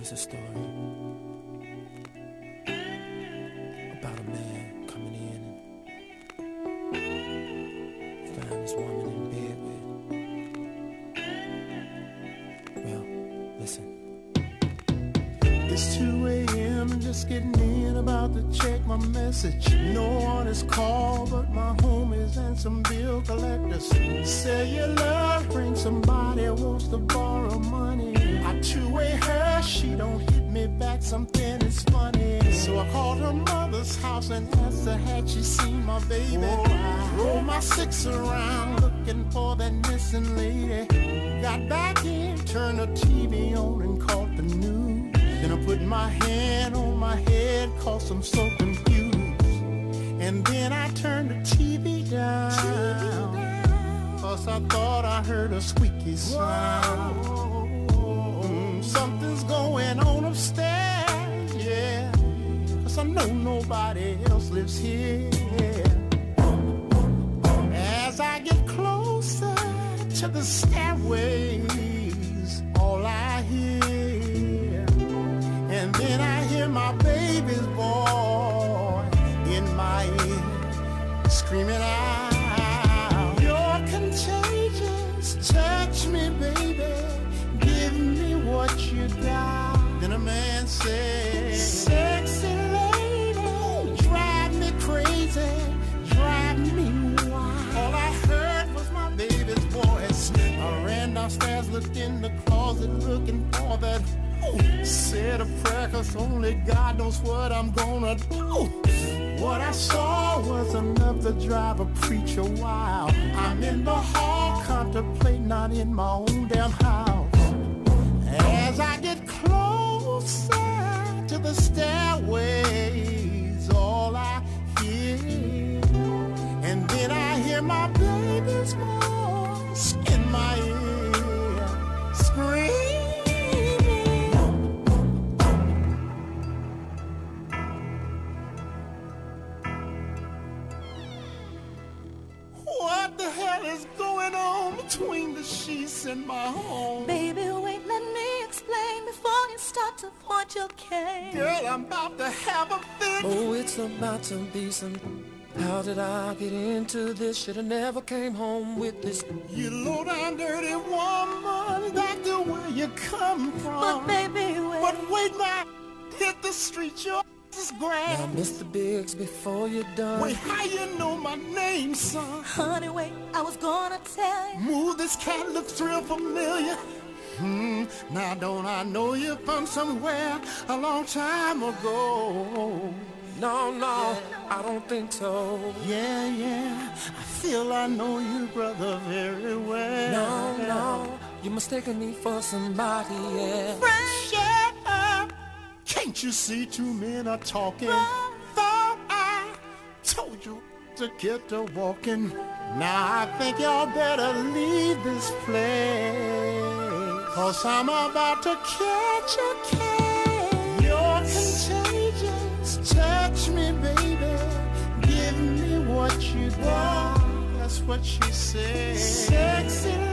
is a story about a man coming in and his woman in bed with. Well, listen. It's 2 a.m. just getting in about to check my message. No one is called but my homies and some bill collectors. Cellular ring somebody wants to borrow money. Two-way her, she don't hit me back, something is funny. So I called her mother's house and asked her had she seen my baby. Roll my six around looking for that missing lady. Got back in, turned the TV on and caught the news. Then I put my hand on my head, cause I'm so confused. And then I turned the TV down. Cause I thought I heard a squeaky sound. Mm, something's going on upstairs, yeah. Cause I know nobody else lives here. As I get closer to the stairways, all I hear and then I hear my baby's boy in my ear screaming out, closet, looking for that Said a prayer cause only God knows what I'm gonna do. What I saw was enough to drive a preacher wild. I'm in the hall, contemplating, not in my own damn house. As I get closer to the stairways, all I hear, and then I hear my baby's voice between the sheets in my home? Baby, wait, let me explain before you start to point your cane. Girl, I'm about to have a fit. Oh, it's about to be some. How did I get into this? Should've never came home with this. You low down dirty woman, back to where you come from. But baby, wait. But wait now, hit the street, your ass is Now. Mr. Biggs, before you're done. Wait, how you know my name, son? Honey, wait, I was gonna tell you. Move, this cat looks real familiar. Hmm, now don't I know you from somewhere a long time ago? No, no, I don't think so. Yeah, yeah, I feel I know you, brother, very well. No, no, you're mistaking me for somebody else. Shut up! Can't you see two men are talking? Thought I told you to get to walking. Now I think y'all better leave this place. Cause I'm about to catch a case. You're contagious. Touch me, baby. Give me what you got. That's what she said. Sexy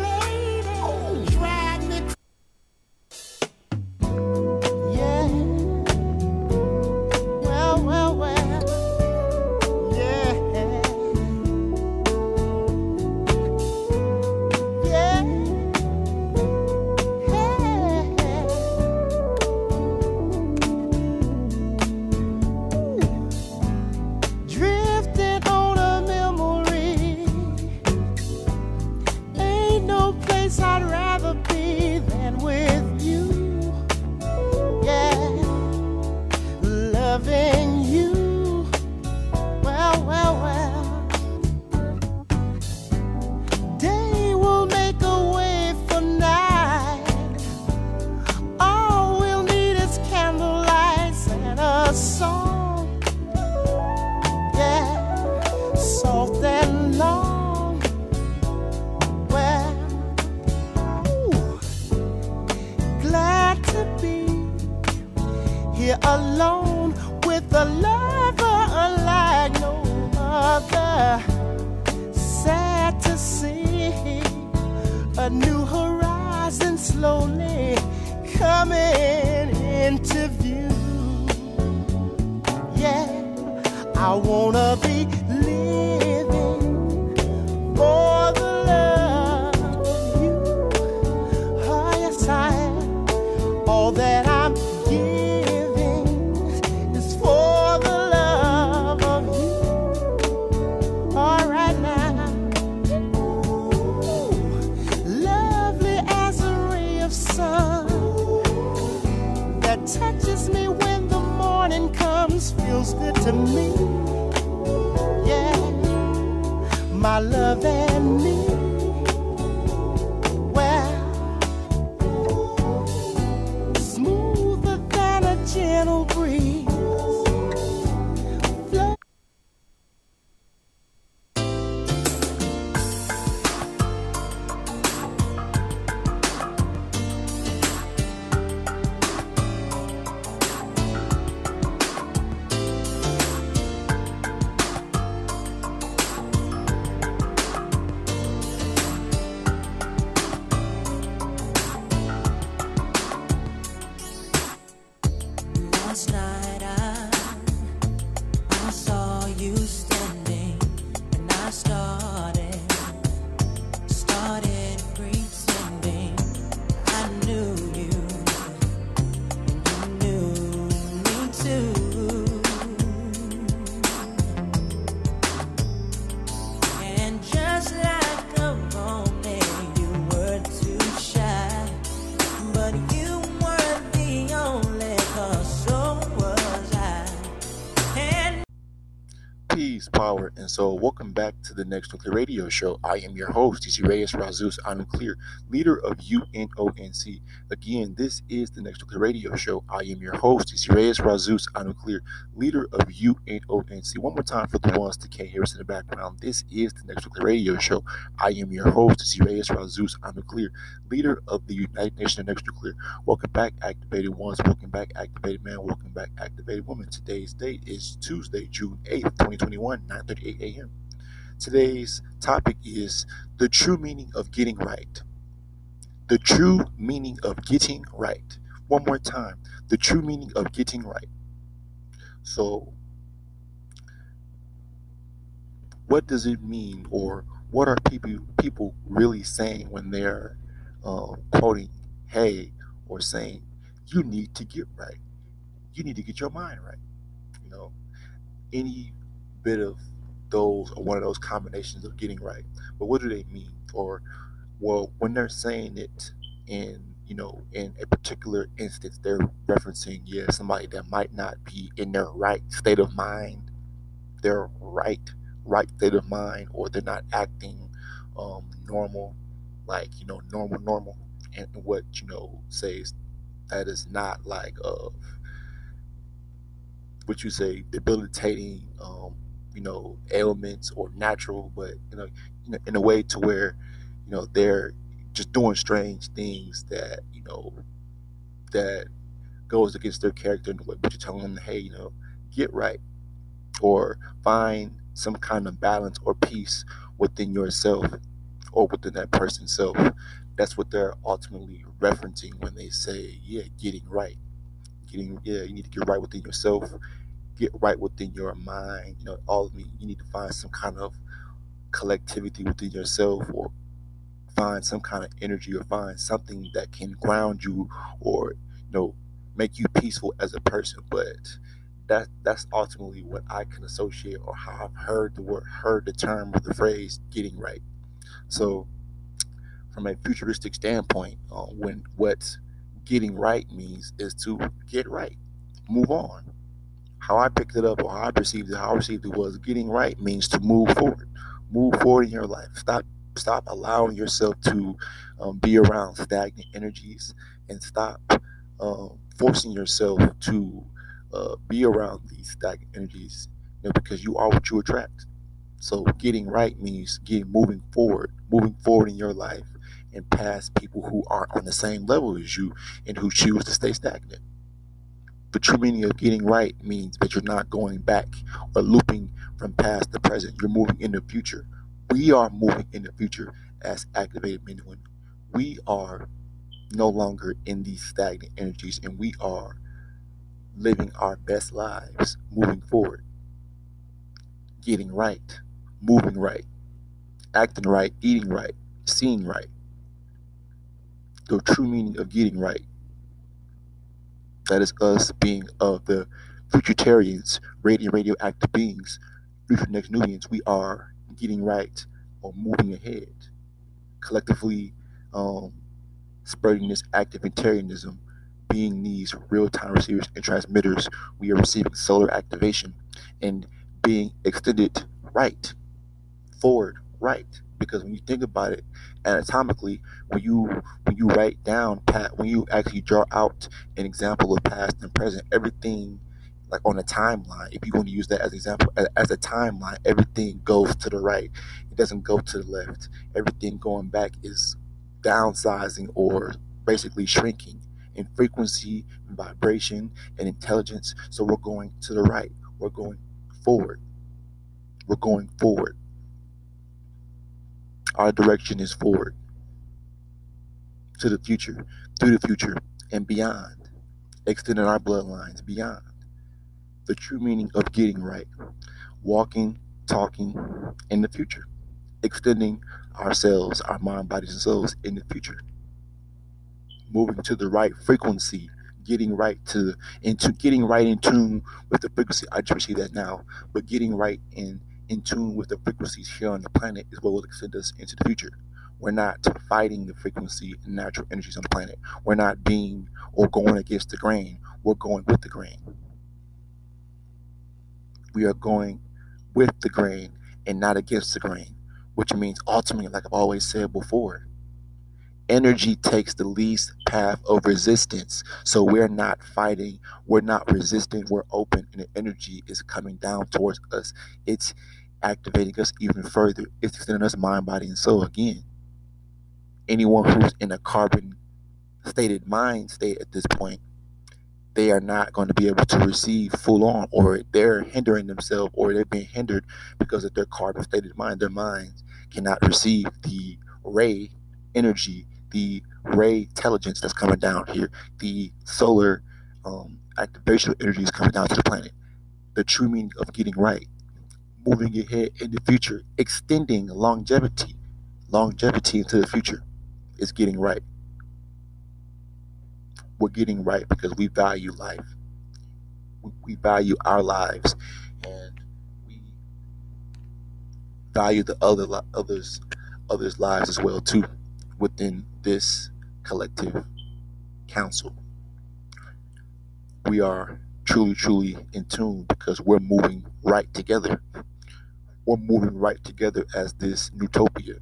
soul. Welcome back to the Next Nuclear Radio Show. I am your host, DC Reyes Razus Anuclear, leader of UNONC. Again, this is the Next Nuclear Radio Show. I am your host, DC Reyes Razus Anuclear, leader of UNONC. One more time for the ones that can't hear us in the background. This is the Next Nuclear Radio Show. I am your host, DC Reyes Razus Anuclear, leader of the United Nations Next Nuclear. Welcome back, activated ones. Welcome back, activated man. Welcome back, activated woman. Today's date is Tuesday, June 8th, 2021, 9:38 a.m. Today's topic is the true meaning of getting right. The true meaning of getting right. One more time. The true meaning of getting right. So, what does it mean, or what are people people really saying when they're um, quoting "Hey" or saying "You need to get right"? You need to get your mind right. You know, any bit of those or one of those combinations of getting right. But what do they mean? Or well, when they're saying it in you know in a particular instance, they're referencing yeah somebody that might not be in their right state of mind, their right right state of mind, or they're not acting um, normal, like you know normal normal, and what you know says that is not like of what you say debilitating um, you know ailments or natural but you know in a, way to where you know they're just doing strange things that you know that goes against their character and what you're telling them hey you know get right or find some kind of balance or peace within yourself or within that person's self. That's what they're ultimately referencing when they say yeah getting right. Getting yeah you need to get right within yourself get right within your mind you know all of me you need to find some kind of collectivity within yourself or find some kind of energy or find something that can ground you or you know make you peaceful as a person. But that that's ultimately what i can associate or how i've heard the word heard the term or the phrase getting right. So from a futuristic standpoint uh, when what getting right means is to get right move on how i picked it up or how i perceived it how i received it was getting right means to move forward. Move forward in your life. Stop stop allowing yourself to um, be around stagnant energies and stop um, forcing yourself to uh, be around these stagnant energies you know, because you are what you attract. So getting right means getting moving forward moving forward in your life and past people who aren't on the same level as you and who choose to stay stagnant the true meaning of getting right means that you're not going back or looping from past to present you're moving in the future we are moving in the future as activated men and women. We are no longer in these stagnant energies and we are living our best lives, moving forward, getting right, moving right, acting right, eating right, seeing right. The true meaning of getting right. That is us being of the futuritarians, radiant radioactive beings, future next Nubians. We are getting right or moving ahead, collectively um, spreading this active activitarianism, being these real-time receivers and transmitters. We are receiving solar activation and being extended right, forward, right. Because when you think about it anatomically, when you when you write down pat when you actually draw out an example of past and present, everything like on a timeline, if you're going to use that as example, as a timeline, everything goes to the right. It doesn't go to the left. Everything going back is downsizing or basically shrinking in frequency vibration and intelligence. So we're going to the right. We're going forward. We're going forward. Our direction is forward to the future, through the future, and beyond, extending our bloodlines beyond the true meaning of getting right, walking, talking in the future, extending ourselves, our mind, bodies, and souls in the future, moving to the right frequency, getting right to into getting right in tune with the frequency. I just received that now, but getting right in in tune with the frequencies here on the planet is what will extend us into the future. We're not fighting the frequency and natural energies on the planet. We're not being or going against the grain. We're going with the grain we are going with the grain and not against the grain, which means ultimately, like I've always said before, energy takes the least path of resistance. So we're not fighting, we're not resisting, we're open, and the energy is coming down towards us. It's activating us even further. It's extending us mind, body, and soul again. Anyone who's in a carbon stated mind state at this point they are not going to be able to receive full on, or they're hindering themselves, or they're being hindered because of their carbon stated mind. Their minds cannot receive the ray energy, the ray intelligence that's coming down here, the solar um, activation energy is coming down to the planet. The true meaning of getting right, moving ahead in the future, extending longevity, longevity into the future is getting right we're getting right because we value life. We, we value our lives, and we value the other others others' lives as well too within this collective council. We are truly, truly in tune because we're moving right together. We're moving right together as this utopia.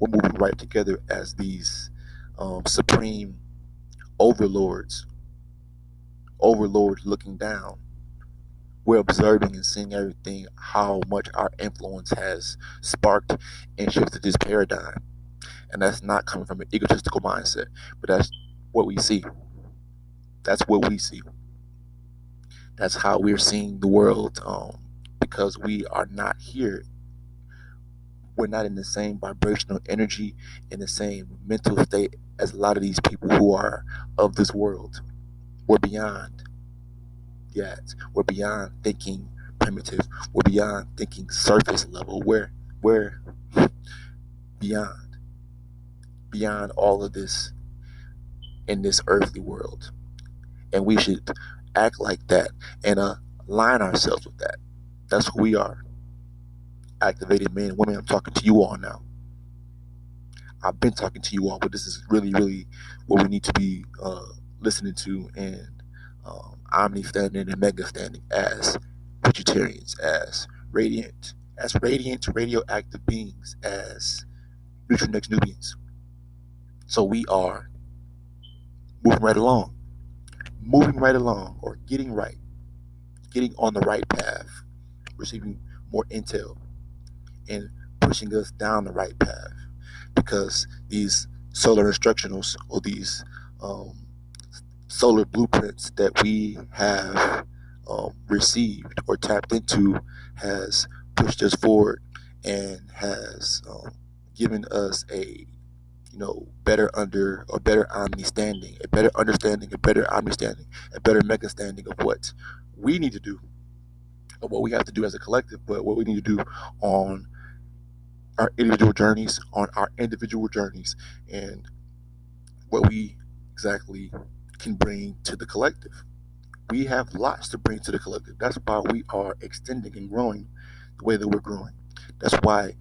We're moving right together as these um, supreme overlords, overlords looking down. We're observing and seeing everything, how much our influence has sparked and shifted this paradigm. And that's not coming from an egotistical mindset, but that's what we see. That's what we see. That's how we're seeing the world um, because we are not here. We're not in the same vibrational energy, in the same mental state as a lot of these people who are of this world. We're beyond yet. We're beyond thinking primitive. We're beyond thinking surface level. We're we're beyond beyond all of this in this earthly world. And we should act like that and align ourselves with that. That's who we are. Activated men and women. I'm talking to you all now. I've been talking to you all, but this is really, really what we need to be uh, listening to and um, omni standing and mega standing as vegetarians, as radiant, as radiant radioactive beings, as neutral next Nubians. So we are moving right along, moving right along, or getting right, getting on the right path, receiving more intel, and pushing us down the right path because these solar instructionals or these um, solar blueprints that we have um, received or tapped into has pushed us forward and has um, given us a you know, better under or better understanding, a better understanding, a better understanding, a better mega standing of what we need to do, or what we have to do as a collective, but what we need to do on our individual journeys, on our individual journeys, and what we exactly can bring to the collective. We have lots to bring to the collective. That's why we are extending and growing the way that we're growing. That's why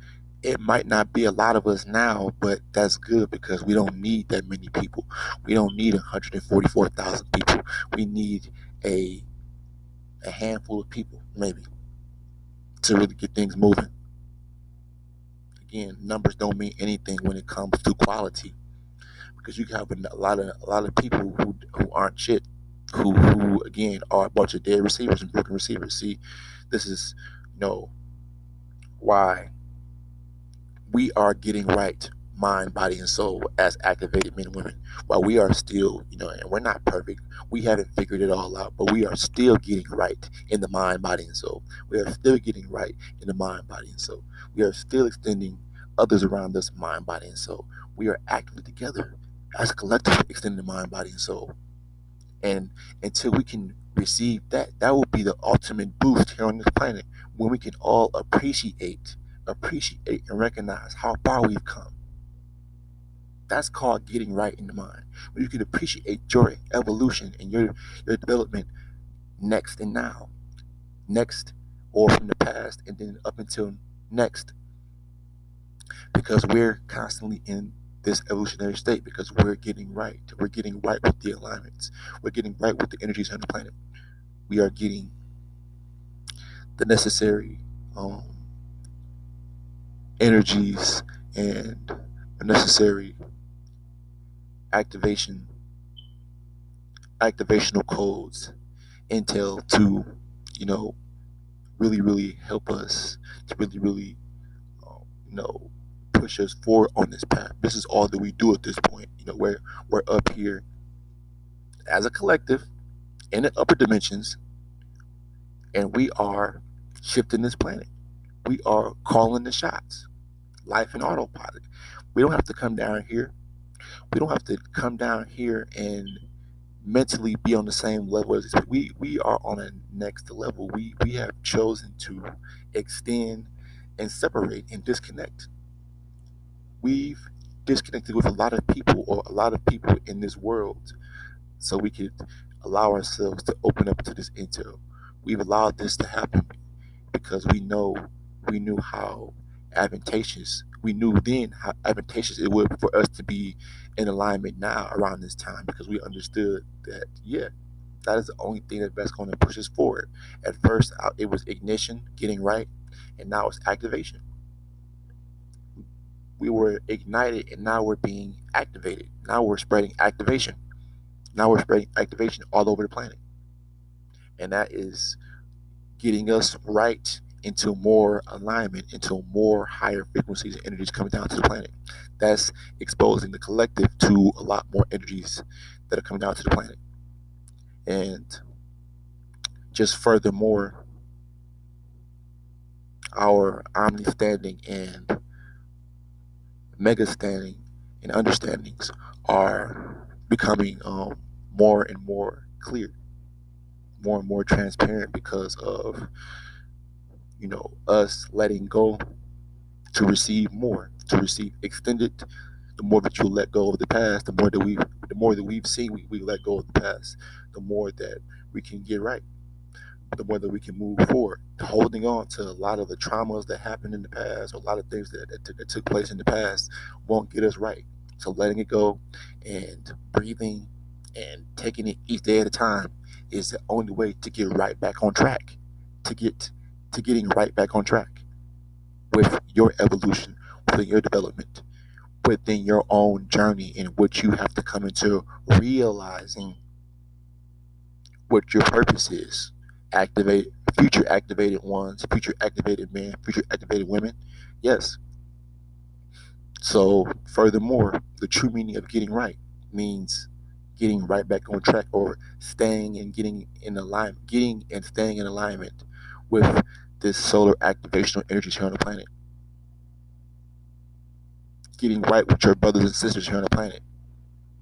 it might not be a lot of us now, but that's good because we don't need that many people. We don't need 144,000 people. We need a a handful of people, maybe, to really get things moving. Again, numbers don't mean anything when it comes to quality, because you have a lot of a lot of people who who aren't shit, who who again are a bunch of dead receivers and broken receivers. See, this is you know why we are getting right mind, body, and soul as activated men and women. While we are still, you know, and we're not perfect, we haven't figured it all out, but we are still getting right in the mind, body, and soul. We are still getting right in the mind, body, and soul. We are still extending others around us mind, body, and soul. We are actively together as a collective extending the mind, body, and soul. And until we can receive that, that will be the ultimate boost here on this planet when we can all appreciate, appreciate and recognize how far we've come. That's called getting right in the mind. When you can appreciate your evolution and your your development next and now. Next or from the past and then up until next. Because we're constantly in this evolutionary state because we're getting right. We're getting right with the alignments. We're getting right with the energies on the planet. We are getting the necessary um, energies and the necessary activation activational codes intel to you know really really help us to really really um, you know push us forward on this path. This is all that we do at this point. You know we're we're up here as a collective in the upper dimensions and we are shifting this planet. We are calling the shots. Life in autopilot. We don't have to come down here we don't have to come down here and mentally be on the same level as we we are on a next level. We we have chosen to extend and separate and disconnect. We've disconnected with a lot of people or a lot of people in this world so we could allow ourselves to open up to this intel. We've allowed this to happen because we know we knew how advantageous we knew then how advantageous it would be for us to be in alignment now around this time because we understood that yeah that is the only thing that's going to push us forward. At first uh, it was ignition getting right and now it's activation. We were ignited and now we're being activated. Now we're spreading activation. Now we're spreading activation all over the planet. And that is getting us right into more alignment, into more higher frequencies and energies coming down to the planet. That's exposing the collective to a lot more energies that are coming down to the planet. And just furthermore, our omni standing and mega standing and understandings are becoming um, more and more clear, more and more transparent because of you know, us letting go to receive more, to receive extended. The more that you let go of the past, the more that we, the more that we've seen, we, we let go of the past. The more that we can get right, the more that we can move forward. Holding on to a lot of the traumas that happened in the past, or a lot of things that, that, took, that took place in the past, won't get us right. So letting it go and breathing and taking it each day at a time is the only way to get right back on track, to get to getting right back on track with your evolution, within your development, within your own journey in which you have to come into realizing what your purpose is. Activate future activated ones, future activated men, future activated women. Yes. So, furthermore, the true meaning of getting right means getting right back on track or staying and getting in alignment, getting and staying in alignment with this solar activational energy here on the planet. getting right with your brothers and sisters here on the planet.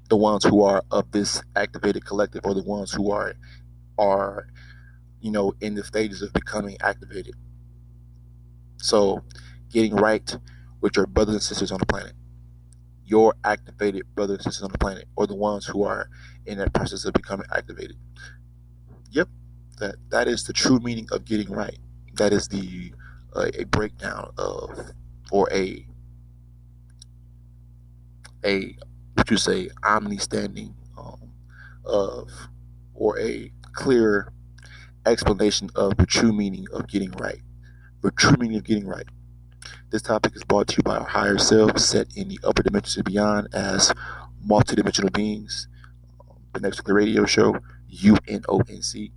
The ones who are of this activated collective or the ones who are are you know in the stages of becoming activated. So getting right with your brothers and sisters on the planet. Your activated brothers and sisters on the planet, or the ones who are in that process of becoming activated. Yep, that that is the true meaning of getting right. That is the uh, a breakdown of or a a what you say omni standing um, of or a clear explanation of the true meaning of getting right. The true meaning of getting right. This topic is brought to you by our higher self, set in the upper dimensions and beyond as multidimensional beings. Um, the next radio show, UNONC.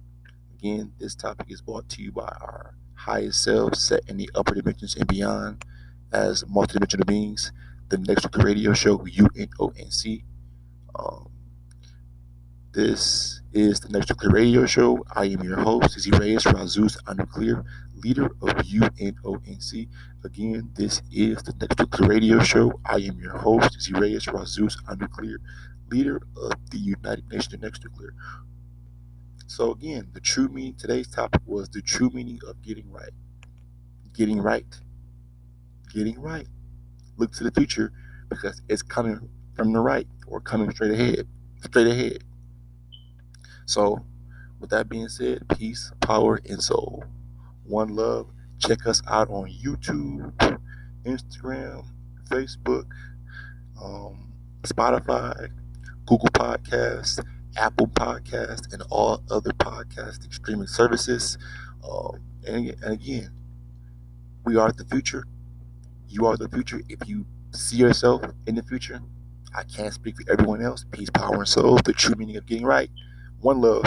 Again, this topic is brought to you by our highest self, set in the upper dimensions and beyond as multidimensional beings. The next weekly radio show, UNONC. Um, this is the Next Nuclear Radio Show. I am your host, Izzy Reyes Razus Anuclear, leader of UNONC. Again, this is the Next Nuclear Radio Show. I am your host, Izzy Reyes Razus Anuclear, leader of the United Nations Next Nuclear. So again, the true meaning, today's topic was the true meaning of getting right. Getting right. Getting right. Look to the future because it's coming from the right or coming straight ahead. Straight ahead. So, with that being said, peace, power, and soul. One love. Check us out on YouTube, Instagram, Facebook, um, Spotify, Google Podcasts, Apple Podcast, and all other podcasting streaming services. Um, and, and again, we are the future. You are the future. If you see yourself in the future, I can't speak for everyone else. Peace, power, and soul. The true meaning of getting right. One love.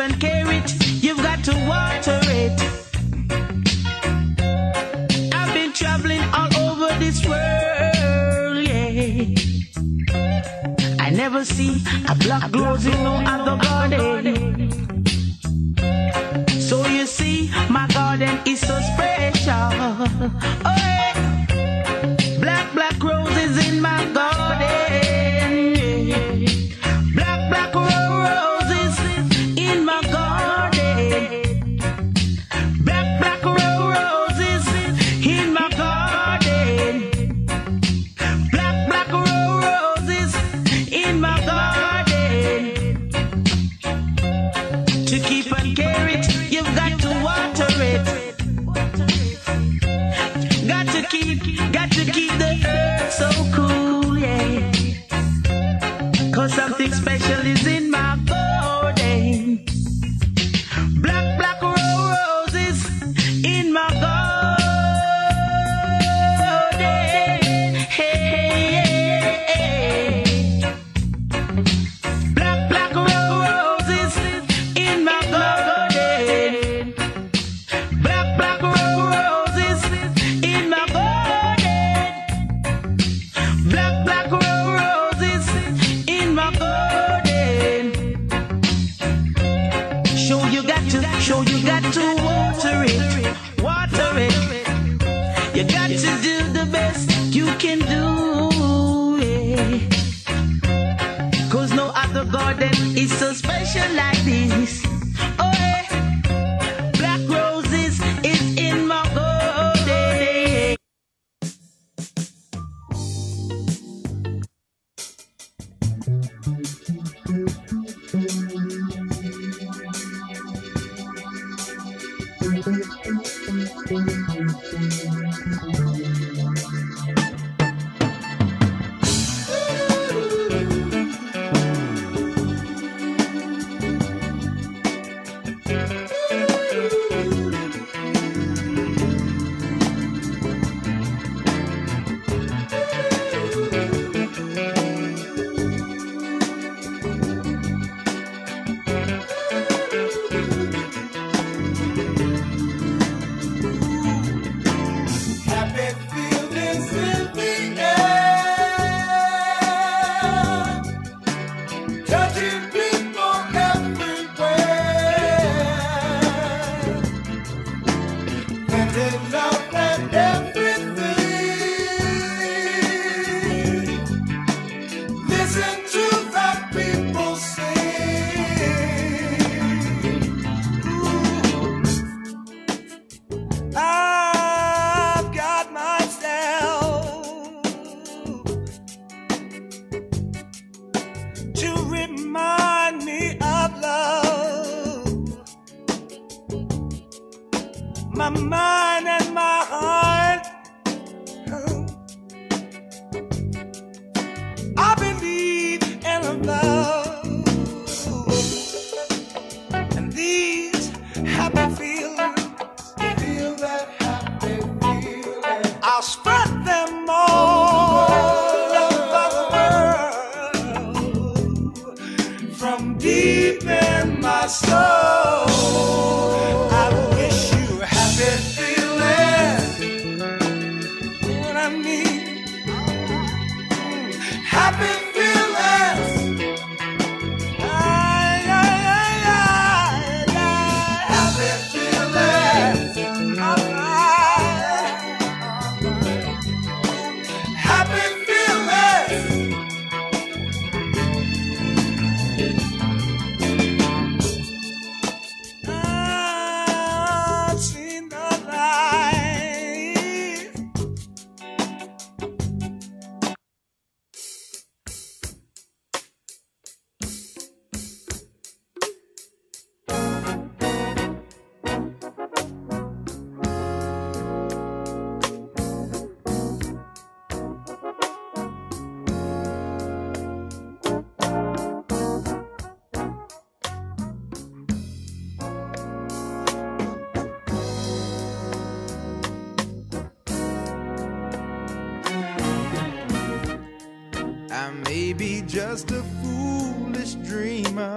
And care it, you've got to water it. I've been traveling all over this world, yeah. I never see a black rose in no other garden. So you see, my garden is so special. Oh, yeah. Got so special like this. happy feet. Just a foolish dreamer.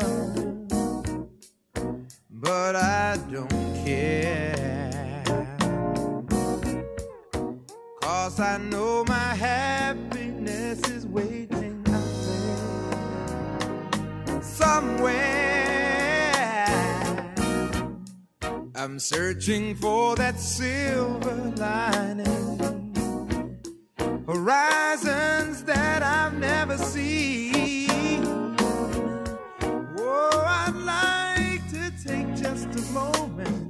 But I don't care. Cause I know my happiness is waiting out there somewhere. I'm searching for that silver lining horizons that I've never seen. A moment